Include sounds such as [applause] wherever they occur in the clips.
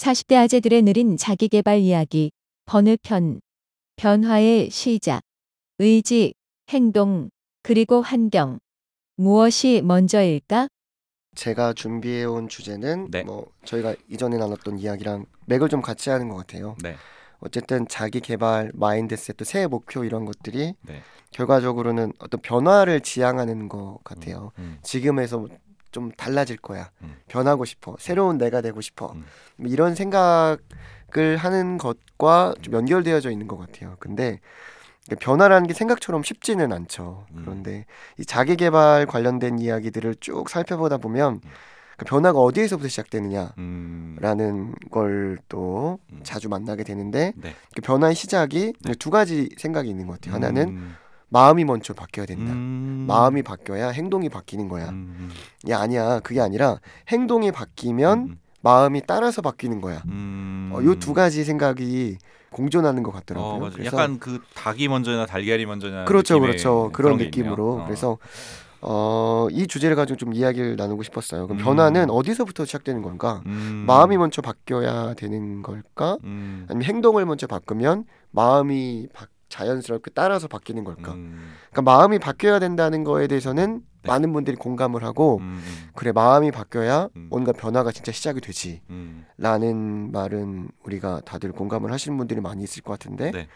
40대 아재들의 느린 자기개발 이야기, 번외편, 변화의 시작, 의지, 행동, 그리고 환경. 무엇이 먼저일까? 제가 준비해 온 주제는 네. 뭐 저희가 이전에 나눴던 이야기랑 맥을 좀 같이 하는 것 같아요. 네. 어쨌든 자기 개발, 마인드셋, 또 새해 목표 이런 것들이 네. 결과적으로는 어떤 변화를 지향하는 것 같아요. 음, 지금에서 좀 달라질 거야. 음. 변하고 싶어. 새로운 내가 되고 싶어. 음. 뭐 이런 생각을 하는 것과 좀 연결되어져 있는 것 같아요. 근데 변화라는 게 생각처럼 쉽지는 않죠. 음. 그런데 이 자기 개발 관련된 이야기들을 쭉 살펴보다 보면 음. 그 변화가 어디에서부터 시작되느냐. 음, 라는 걸또 음. 자주 만나게 되는데 네. 그 변화의 시작이 네. 두 가지 생각이 있는 것 같아요. 하나는 음, 마음이 먼저 바뀌어야 된다. 음, 마음이 바뀌어야 행동이 바뀌는 거야. 음, 야 아니야 그게 아니라 행동이 바뀌면 음, 마음이 따라서 바뀌는 거야. 음, 어, 요두 가지 생각이 공존하는 것 같더라고요. 어. 그래서 약간 그 닭이 먼저냐 달걀이 먼저냐 그렇죠, 그렇죠. 그런 게 느낌으로. 어. 그래서 어, 이 주제를 가지고 좀 이야기를 나누고 싶었어요. 그럼 음. 변화는 어디서부터 시작되는 건가? 음, 마음이 먼저 바뀌어야 되는 걸까? 음, 아니면 행동을 먼저 바꾸면 마음이 바- 자연스럽게 따라서 바뀌는 걸까? 음, 그러니까 마음이 바뀌어야 된다는 거에 대해서는 네. 많은 분들이 공감을 하고 음, 음, 그래 마음이 바뀌어야 음. 뭔가 변화가 진짜 시작이 되지. 음, 라는 말은 우리가 다들 공감을 하시는 분들이 많이 있을 것 같은데 네.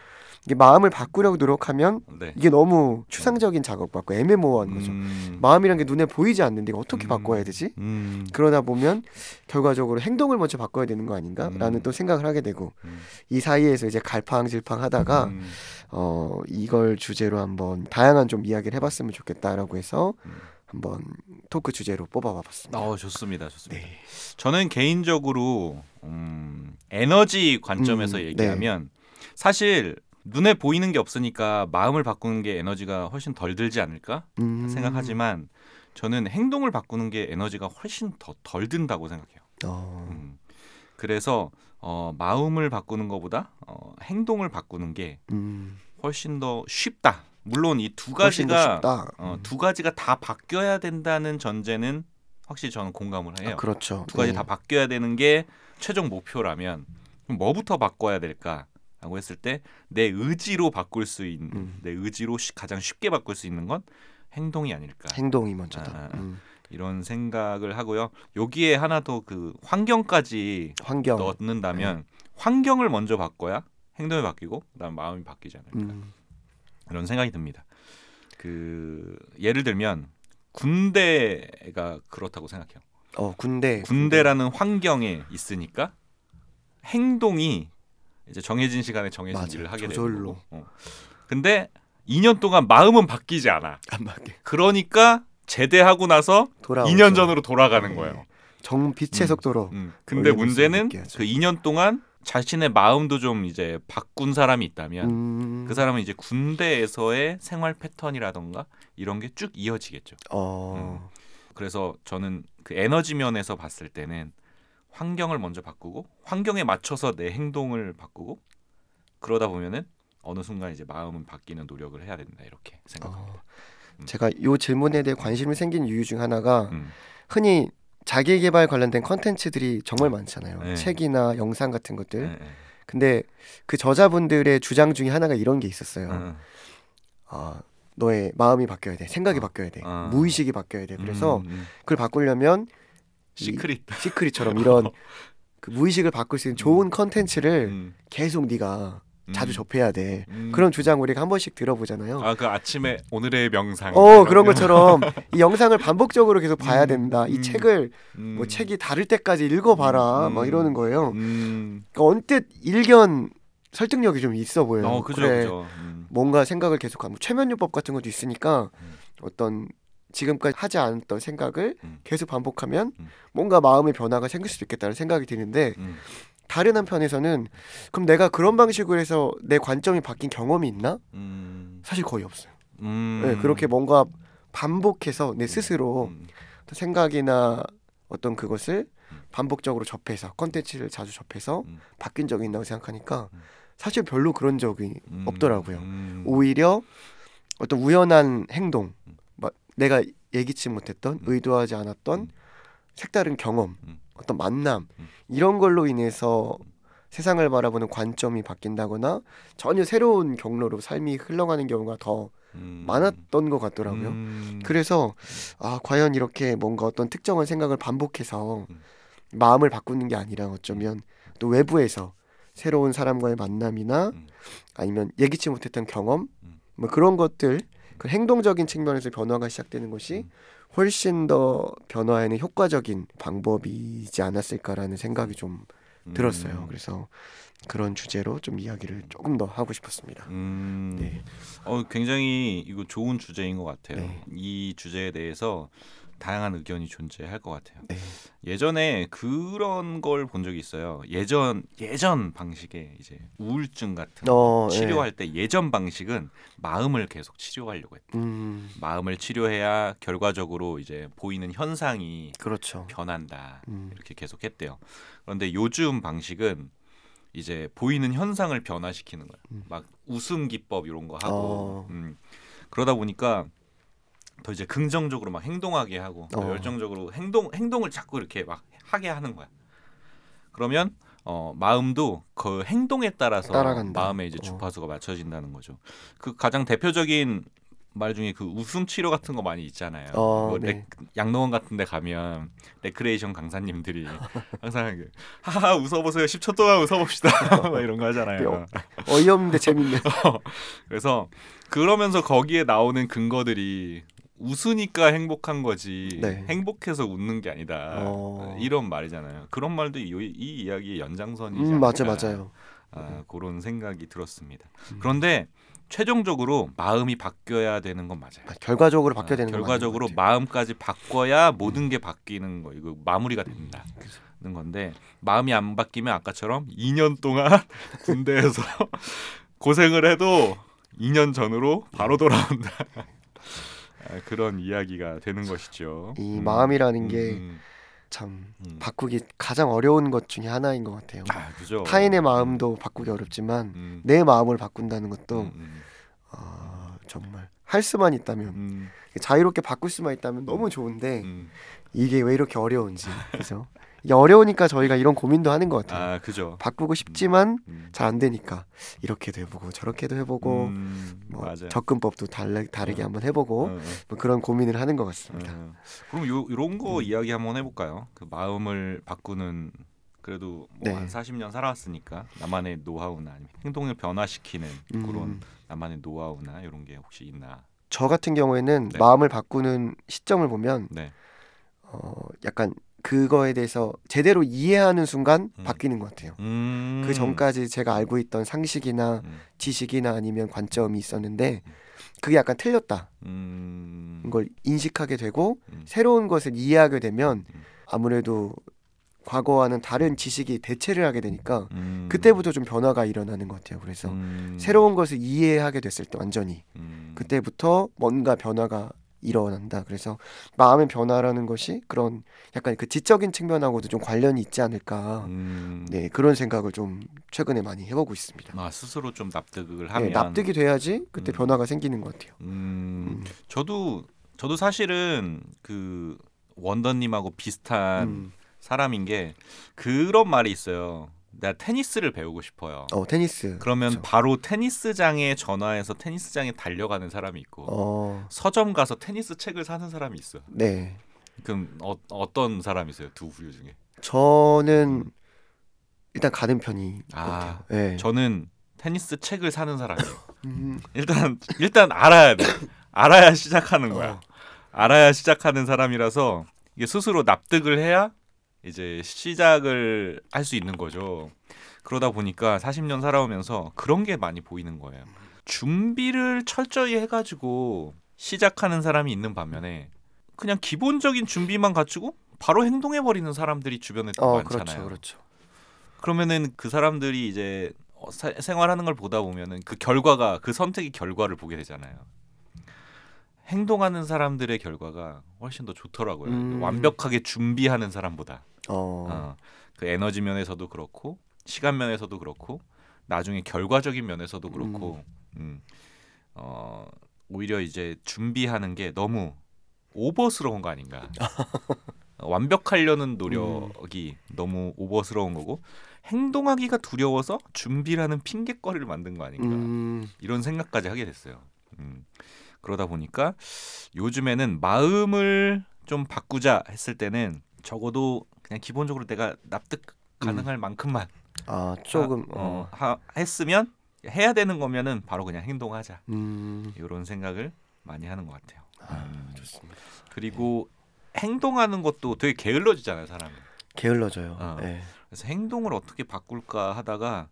이게 마음을 바꾸려고 노력하면 네. 이게 너무 추상적인 작업 같고 애매모호한 거죠. 음, 마음이란 게 눈에 보이지 않는데 이거 어떻게 음, 바꿔야 되지? 음, 그러다 보면 결과적으로 행동을 먼저 바꿔야 되는 거 아닌가라는 음. 또 생각을 하게 되고 음, 이 사이에서 이제 갈팡질팡 하다가 음, 어 이걸 주제로 한번 다양한 좀 이야기를 해봤으면 좋겠다라고 해서 음. 한번 토크 주제로 뽑아봤습니다. 어 좋습니다, 좋습니다. 네. 저는 개인적으로 음, 에너지 관점에서 음, 네. 얘기하면 사실 눈에 보이는 게 없으니까 마음을 바꾸는 게 에너지가 훨씬 덜 들지 않을까 음, 생각하지만 저는 행동을 바꾸는 게 에너지가 훨씬 더 덜 든다고 생각해요. 어, 음. 그래서 어, 마음을 바꾸는 것보다 어, 행동을 바꾸는 게 음, 훨씬 더 쉽다. 물론 이 두 가지가. 어, 음. 두 가지가 다 바뀌어야 된다는 전제는 확실히 저는 공감을 해요. 아, 그렇죠. 두 가지 네. 다 바뀌어야 되는 게 최종 목표라면 뭐부터 바꿔야 될까라고 했을 때 내 의지로 바꿀 수 있는 음. 내 의지로 쉬- 가장 쉽게 바꿀 수 있는 건 행동이 아닐까 행동이 먼저다. 아, 아. 음, 이런 생각을 하고요. 여기에 하나 더 그 환경까지 환경. 넣는다면 네. 환경을 먼저 바꿔야 행동이 바뀌고 그다음 마음이 바뀌지 않을까 음, 이런 생각이 듭니다. 그 예를 들면 군대가 그렇다고 생각해요. 어 군대. 군대라는 환경에 있으니까 행동이 이제 정해진 시간에 정해진 맞아. 일을 하게 저절로. 되는 거고. 어. 근데 2년 동안 마음은 바뀌지 않아. 안 맞게 그러니까 제대하고 나서 돌아. 2년 전으로 돌아가는 네. 거예요. 정 빛의 음. 속도로. 음. 근데 문제는. 그 2년 동안 자신의 마음도 좀 이제 바꾼 사람이 있다면 음, 그 사람은 이제 군대에서의 생활 패턴이라던가 이런 게 쭉 이어지겠죠. 어. 그래서 저는 그 에너지 면에서 봤을 때는 환경을 먼저 바꾸고 환경에 맞춰서 내 행동을 바꾸고 그러다 보면은 어느 순간 이제 마음은 바뀌는 노력을 해야 된다 이렇게 생각합니다. 어. 제가 요 질문에 대해 관심이 생긴 이유 중 하나가 음. 흔히 자기 개발 관련된 컨텐츠들이 정말 많잖아요. 네. 책이나 영상 같은 것들. 네, 네. 근데 그 저자분들의 주장 중에 하나가 이런 게 있었어요. 음, 아, 너의 마음이 바뀌어야 돼. 생각이 어. 바뀌어야 돼. 어. 무의식이 바뀌어야 돼. 그래서 음, 음. 그걸 바꾸려면 이 시크릿 [laughs] 시크릿처럼 이런 [laughs] 그 무의식을 바꿀 수 있는 좋은 컨텐츠를 음, 계속 네가 자주 음. 접해야 돼. 음. 그런 주장 우리가 한 번씩 들어보잖아요. 아 그 아침에 오늘의 명상 어 그런 것처럼 이 영상을 [laughs] 반복적으로 계속 봐야 음, 된다. 이 음. 책을 음. 뭐 책이 다를 때까지 읽어봐라. 음. 막 이러는 거예요. 음. 그러니까 언뜻 일견 설득력이 좀 있어 보여요. 어 그죠 그래, 그죠 음. 뭔가 생각을 계속하고 최면요법 같은 것도 있으니까 음. 어떤 지금까지 하지 않았던 생각을 음. 계속 반복하면 음. 뭔가 마음의 변화가 생길 수도 있겠다는 생각이 드는데 음. 다른 한편에서는 그럼 내가 그런 방식으로 해서 내 관점이 바뀐 경험이 있나? 음. 사실 거의 없어요. 음. 네, 그렇게 뭔가 반복해서 내 스스로 음. 생각이나 어떤 그것을 음. 반복적으로 접해서 컨텐츠를 자주 접해서 음. 바뀐 적이 있다고 생각하니까 음. 사실 별로 그런 적이 음. 없더라고요. 음. 오히려 어떤 우연한 행동, 음. 막 내가 예기치 못했던 음. 의도하지 않았던 음. 색다른 경험 음. 어떤 만남 음. 이런 걸로 인해서 세상을 바라보는 관점이 바뀐다거나 전혀 새로운 경로로 삶이 흘러가는 경우가 더 음. 많았던 것 같더라고요. 음. 그래서 아 과연 이렇게 뭔가 어떤 특정한 생각을 반복해서 음. 마음을 바꾸는 게 아니라 어쩌면 또 외부에서 새로운 사람과의 만남이나 음. 아니면 예기치 못했던 경험 음. 뭐 그런 것들 그 행동적인 측면에서 변화가 시작되는 것이 음. 훨씬 더 변화에는 효과적인 방법이지 않았을까라는 생각이 좀 들었어요. 음. 그래서 그런 주제로 좀 이야기를 조금 더 하고 싶었습니다. 음. 네. 어 굉장히 이거 좋은 주제인 것 같아요. 네. 이 주제에 대해서 다양한 의견이 존재할 것 같아요. 네. 예전에 그런 걸 본 적이 있어요. 예전 예전 방식의 이제 우울증 같은 거 어, 예. 치료할 때 예전 방식은 마음을 계속 치료하려고 했다. 음, 마음을 치료해야 결과적으로 이제 보이는 현상이 그렇죠. 변한다. 음, 이렇게 계속 했대요. 그런데 요즘 방식은 이제 보이는 현상을 변화시키는 거야. 음. 막 웃음 기법 이런 거 하고 어. 음. 그러다 보니까 더 이제 긍정적으로 막 행동하게 하고 더 어. 열정적으로 행동 행동을 자꾸 이렇게 막 하게 하는 거야. 그러면 어 마음도 그 행동에 따라서 따라간다. 마음의 이제 어. 주파수가 맞춰진다는 거죠. 그 가장 대표적인 말 중에 그 웃음 치료 같은 거 많이 있잖아요. 어, 뭐 네. 레- 양로원 같은 데 가면 레크레이션 강사님들이 [laughs] 항상 그, 하하 웃어보세요 10초 동안 웃어봅시다 [laughs] 막 이런 거 하잖아요 어이없는데 재밌네. [laughs] 그래서 그러면서 거기에 나오는 근거들이 웃으니까 행복한 거지 네. 행복해서 웃는 게 아니다 어. 이런 말이잖아요 그런 말도 이, 이 이야기의 연장선이지 음, 맞아. 맞아요. 아, 그런 생각이 들었습니다 음. 그런데 최종적으로 마음이 바뀌어야 되는 건 맞아요 결과적으로 바뀌어야 아, 되는 건 결과적으로. 마음까지 바꿔야 모든 게 바뀌는 거 이거 마무리가 된다 는 건데 마음이 안 바뀌면 아까처럼 2년 동안 [laughs] 군대에서 고생을 해도 2년 전으로 바로 돌아온다 아, [laughs] 그런 이야기가 되는 것이죠. 이 마음이라는 음, 게 음, 참 음. 바꾸기 가장 어려운 것 중에 하나인 것 같아요. 아 그죠. 타인의 마음도 바꾸기 어렵지만 음, 내 마음을 바꾼다는 것도 음, 음, 아, 정말 할 수만 있다면 음, 자유롭게 바꿀 수만 있다면 너무 좋은데 음. 이게 왜 이렇게 어려운지 [laughs] 그래서 어려우니까 저희가 이런 고민도 하는 것 같아요. 아 그죠. 바꾸고 싶지만 음, 잘안 되니까 이렇게도 해보고 저렇게도 해보고 음, 뭐 맞아요. 접근법도 달래, 다르게 어. 한번 해보고 어, 어. 뭐 그런 고민을 하는 것 같습니다. 어, 그럼 요 이런 거 음. 이야기 한번 해볼까요? 그 마음을 바꾸는 그래도 네. 뭐한 40년 살아왔으니까 나만의 노하우나 아니면 행동을 변화시키는 그런 음, 나만의 노하우나 이런 게 혹시 있나? 저 같은 경우에는 네. 마음을 바꾸는 시점을 보면 네. 어, 약간 그거에 대해서 제대로 이해하는 순간 음. 바뀌는 것 같아요. 음. 그 전까지 제가 알고 있던 상식이나 음. 지식이나 아니면 관점이 있었는데 그게 약간 틀렸다. 음. 걸 인식하게 되고 음. 새로운 것을 이해하게 되면 음. 아무래도 과거와는 다른 지식이 대체를 하게 되니까 음. 그때부터 좀 변화가 일어나는 것 같아요. 그래서 음. 새로운 것을 이해하게 됐을 때 완전히 음. 그때부터 뭔가 변화가 일어난다. 그래서 마음의 변화라는 것이 그런 약간 그 지적인 측면하고도 좀 관련이 있지 않을까. 음. 네 그런 생각을 좀 최근에 많이 해보고 있습니다. 아 스스로 좀 납득을 네, 하면 납득이 돼야지 그때 음. 변화가 생기는 것 같아요. 음. 음. 저도 저도 사실은 그 원더님하고 비슷한 음. 사람인 게 그런 말이 있어요. 나 테니스를 배우고 싶어요. 어 테니스. 그러면 그렇죠. 바로 테니스장에 전화해서 테니스장에 달려가는 사람이 있고 어 서점 가서 테니스 책을 사는 사람이 있어요. 네. 그럼 어, 어떤 사람이세요? 두 부류 중에? 저는 일단 가는 편이 아, 것 같아요. 네. 저는 테니스 책을 사는 사람이에요. [laughs] 음, 일단 일단 알아야 돼. 알아야 시작하는 거야. 어. 알아야 시작하는 사람이라서 이게 스스로 납득을 해야 이제 시작을 할 수 있는 거죠. 그러다 보니까 40년 살아오면서 그런 게 많이 보이는 거예요. 준비를 철저히 해가지고 시작하는 사람이 있는 반면에 그냥 기본적인 준비만 갖추고 바로 행동해 버리는 사람들이 주변에 또어 많잖아요. 그렇죠, 그렇죠. 그러면은 그 사람들이 이제 어, 사- 생활하는 걸 보다 보면은 그 결과가 그 선택의 결과를 보게 되잖아요. 행동하는 사람들의 결과가 훨씬 더 좋더라고요. 음. 완벽하게 준비하는 사람보다 어, 어, 그 에너지 면에서도 그렇고 시간 면에서도 그렇고 나중에 결과적인 면에서도 그렇고 음. 어, 오히려 이제 준비하는 게 너무 오버스러운 거 아닌가. [laughs] 완벽하려는 노력이 너무 오버스러운 거고 행동하기가 두려워서 준비라는 핑계거리를 만든 거 아닌가 음, 이런 생각까지 하게 됐어요. 음, 그러다 보니까 요즘에는 마음을 좀 바꾸자 했을 때는 적어도 그냥 기본적으로 내가 납득 가능할 만큼만 아 조금 하, 어, 어, 하, 했으면 해야 되는 거면은 바로 그냥 행동하자 음, 이런 생각을 많이 하는 것 같아요. 아, 음, 좋습니다. 그리고 행동하는 것도 되게 게을러지잖아요, 사람이. 게을러져요. 어. 네. 그래서 행동을 어떻게 바꿀까 하다가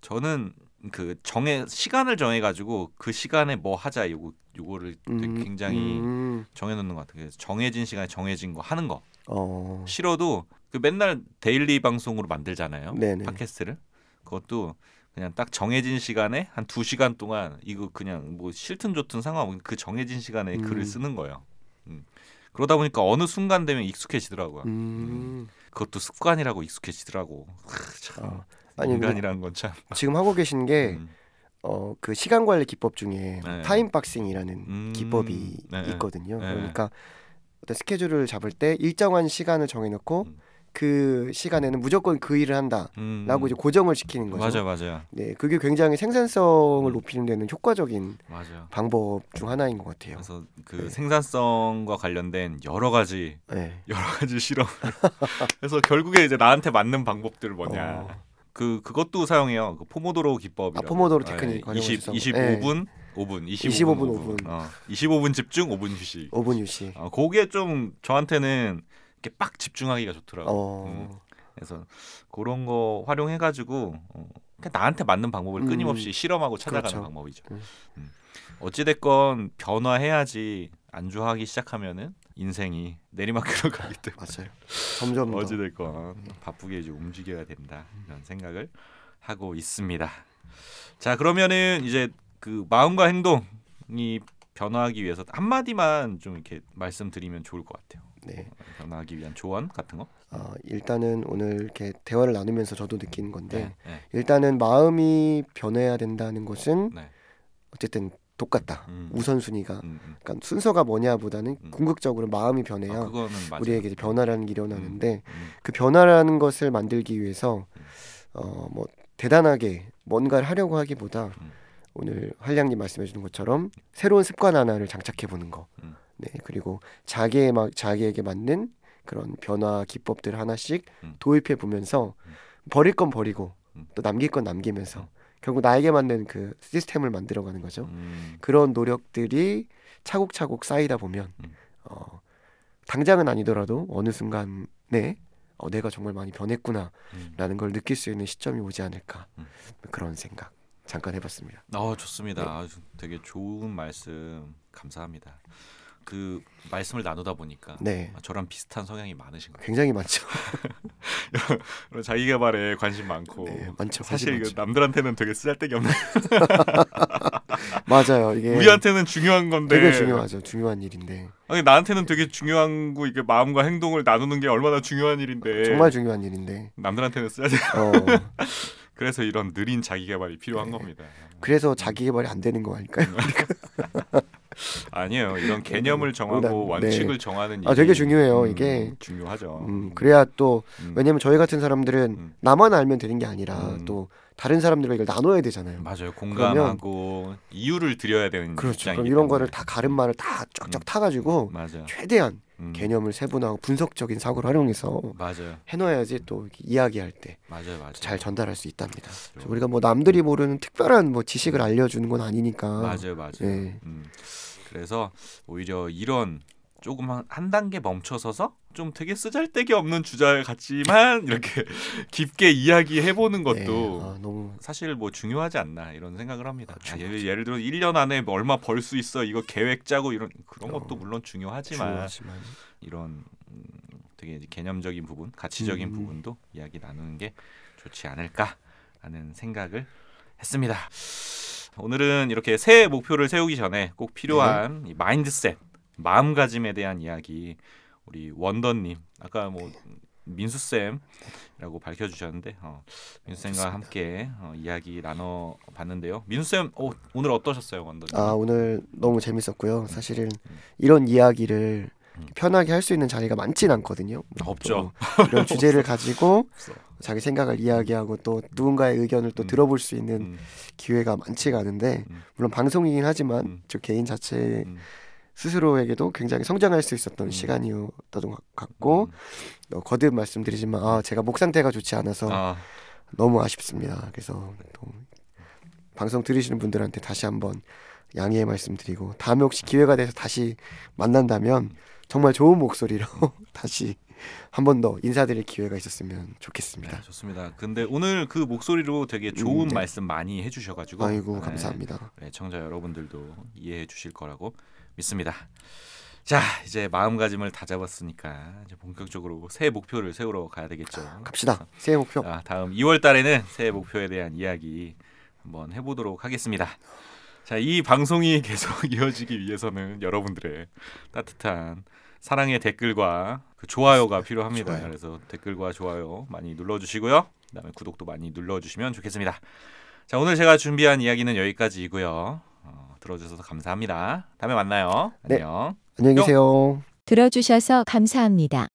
저는 그 정해 시간을 정해 가지고 그 시간에 뭐 하자 요거 요거를 음, 굉장히 음, 정해 놓는 것 같아요. 그래서 정해진 시간에 정해진 거 하는 거. 어, 싫어도 그 맨날 daily 방송으로 만들잖아요. 네네. 팟캐스트를. 그것도 그냥 딱 정해진 시간에 한 두 시간 동안 이거 그냥 뭐 싫든 좋든 상관없고 그 정해진 시간에 음. 글을 쓰는 거예요. 음. 그러다 보니까 어느 순간 되면 익숙해지더라고요. 음, 그것도 습관이라고 익숙해지더라고. 크, 참 어. 아니 인간이란 건 참. 지금 하고 계신 게 음. 어, 그 시간 관리 기법 중에 네. time boxing이라는 음, 기법이 네. 있거든요. 네. 그러니까 어떤 스케줄을 잡을 때 일정한 시간을 정해놓고 음. 그 시간에는 무조건 그 일을 한다라고 음. 이제 고정을 시키는 거죠. 맞아 맞아 네, 그게 굉장히 생산성을 음. 높이는 데는 효과적인 맞아. 방법 중 하나인 것 같아요. 그래서 그 네. 생산성과 관련된 여러 가지 네. 여러 가지 실험. 그래서 [laughs] 결국에 이제 나한테 맞는 방법들 뭐냐. 어. 그 그것도 사용해요. 그 포모도로 기법. 아, 포모도로 테크닉 20 활용하셔서. 25분 5분 25분 25분, 5분. 5분. 어, 25분 집중 5분 휴식. 5분 유시. 어, 그게 좀 저한테는 이렇게 빡 집중하기가 좋더라고. 어. 음. 그래서 그런 거 활용해 가지고 어, 나한테 맞는 방법을 음. 끊임없이 실험하고 찾아가는 그렇죠. 방법이죠. 음. 음. 어찌 됐건 변화해야지 안주하기 시작하면은 인생이 내리막길로 [laughs] 가기 때문에 맞아요. 점점 더. 어찌 됐건 바쁘게 이제 움직여야 된다 이런 생각을 하고 있습니다. 자 그러면은 이제 그 마음과 행동이 변화하기 위해서 한 마디만 좀 이렇게 말씀드리면 좋을 것 같아요. 네. 변화하기 위한 조언 같은 거. 어, 일단은 오늘 이렇게 대화를 나누면서 저도 느끼는 건데 네. 일단은 마음이 변해야 된다는 것은 네. 어쨌든 똑같다. 음. 우선순위가 음, 음. 그러니까 순서가 뭐냐보다는 음. 궁극적으로 마음이 변해야 아. 우리에게 이제 변화라는 게 일어나는데 음, 그 변화라는 것을 만들기 위해서 음. 어뭐 대단하게 뭔가를 하려고 하기보다 음. 오늘 한량님 말씀해 주는 것처럼 새로운 습관 하나를 장착해 보는 거. 음. 네. 그리고 자기의 막 자기에게 맞는 그런 변화 기법들 하나씩 음. 도입해 보면서 음. 버릴 건 버리고 음. 또 남길 건 남기면서 음. 결국 나에게 맞는 그 시스템을 만들어 가는 거죠. 음, 그런 노력들이 차곡차곡 쌓이다 보면 음. 어, 당장은 아니더라도 어느 순간에 어, 내가 정말 많이 변했구나라는 음. 걸 느낄 수 있는 시점이 오지 않을까 음. 그런 생각 잠깐 해봤습니다. 어 좋습니다. 네. 되게 좋은 말씀 감사합니다. 그 말씀을 나누다 보니까 네, 저랑 비슷한 성향이 많으신 거예요. 굉장히 많죠. [laughs] 자기 개발에 관심 많고 네, 많죠. 사실 이거 남들한테는 되게 쓰잘데기 없는 [laughs] 맞아요. 이게 우리한테는 중요한 건데 되게 중요하죠. 중요한 일인데 아니 나한테는 되게 중요한 거 이게 마음과 행동을 나누는 게 얼마나 중요한 일인데 정말 중요한 일인데 남들한테는 쓰잘데기 어, [laughs] 그래서 이런 느린 자기 개발이 필요한 네. 겁니다. 그래서 자기 개발이 안 되는 거 아닐까요? [laughs] 아니에요. 이런 개념을 정하고. 네. 원칙을 정하는 아, 되게 중요해요, 음, 이게. 중요하죠. 음, 그래야 또 음. 왜냐면 저희 같은 사람들은 음. 나만 알면 되는 게 아니라 음. 또 다른 사람들과 이걸 나눠야 되잖아요. 맞아요. 공감하고 이유를 드려야 되는 그렇죠. 그럼 이런 때문에. 거를 다 가름말을 다 쫙쫙 음. 타가지고 맞아요. 최대한 음. 개념을 세분화하고 분석적인 사고를 활용해서 맞아요. 해놔야지 또 이야기할 때 잘. 전달할 수 있답니다. 그렇죠. 우리가 뭐 남들이 모르는 특별한 뭐 지식을 알려주는 건 아니니까. 맞아요. 맞아요. 네. 음. 그래서 오히려 이런 조금 한, 한 단계 멈춰서서 좀 되게 쓰잘데기 없는 주제 같지만 이렇게 [laughs] 깊게 이야기해 보는 것도 네, 아, 너무 사실 뭐 중요하지 않나 이런 생각을 합니다. 아, 아, 예를. 예를 들어 1년 안에 뭐 얼마 벌 수 있어 이거 계획 짜고 이런 그런 것도 어, 물론 중요하지만 중요하지만 이런 음, 되게 개념적인 부분, 가치적인 음. 부분도 이야기 나누는 게 좋지 않을까라는 생각을 했습니다. 오늘은 이렇게 새해 목표를 세우기 전에 꼭 필요한 네. 이 마인드셋, 마음가짐에 대한 이야기 우리 원더님 아까 뭐 민수 쌤이라고 밝혀주셨는데 어, 민수 쌤과. 함께 어, 이야기 나눠 봤는데요. 민수 쌤 어, 오늘 어떠셨어요, 원더님? 아 오늘 너무 재밌었고요. 사실은 이런 이야기를 음. 편하게 할 수 있는 자리가 많진 않거든요. 뭐 없죠. 또 이런 주제를 [laughs] 가지고. 자기 생각을 이야기하고 또 누군가의 의견을 또 음. 들어볼 수 있는 음, 기회가 많지가 않은데 음. 물론 방송이긴 하지만 음. 저 개인 자체 음, 스스로에게도 굉장히 성장할 수 있었던 음. 시간이었던 것 같고 음. 어, 거듭 말씀드리지만 아 제가 목 상태가 좋지 않아서 아, 너무 아쉽습니다. 그래서 또 방송 들으시는 분들한테 다시 한번 양해의 말씀드리고 다음에 혹시 기회가 돼서 다시 만난다면 정말 좋은 목소리로 [laughs] 다시 한 번 더 인사드릴 기회가 있었으면 좋겠습니다. 네, 좋습니다. 근데 오늘 그 목소리로 되게 좋은 음, 네. 말씀 많이 해주셔가지고 아이고 네, 감사합니다. 네, 청자 여러분들도 이해해 주실 거라고 믿습니다. 자, 이제 마음가짐을 다 잡았으니까 이제 본격적으로 새해 목표를 세우러 가야 되겠죠. 갑시다. 새해 목표. 자, 다음 2월 달에는 새해 목표에 대한 이야기 한번 해보도록 하겠습니다. 자, 이 방송이 [laughs] 계속 이어지기 위해서는 여러분들의 따뜻한 사랑의 댓글과 그 좋아요가 필요합니다. 좋아요. 그래서 댓글과 좋아요 많이 눌러주시고요. 그다음에 구독도 많이 눌러주시면 좋겠습니다. 자, 오늘 제가 준비한 이야기는 여기까지이고요. 어, 들어주셔서 감사합니다. 다음에 만나요. 네. 안녕. 안녕히 계세요. 들어주셔서 감사합니다.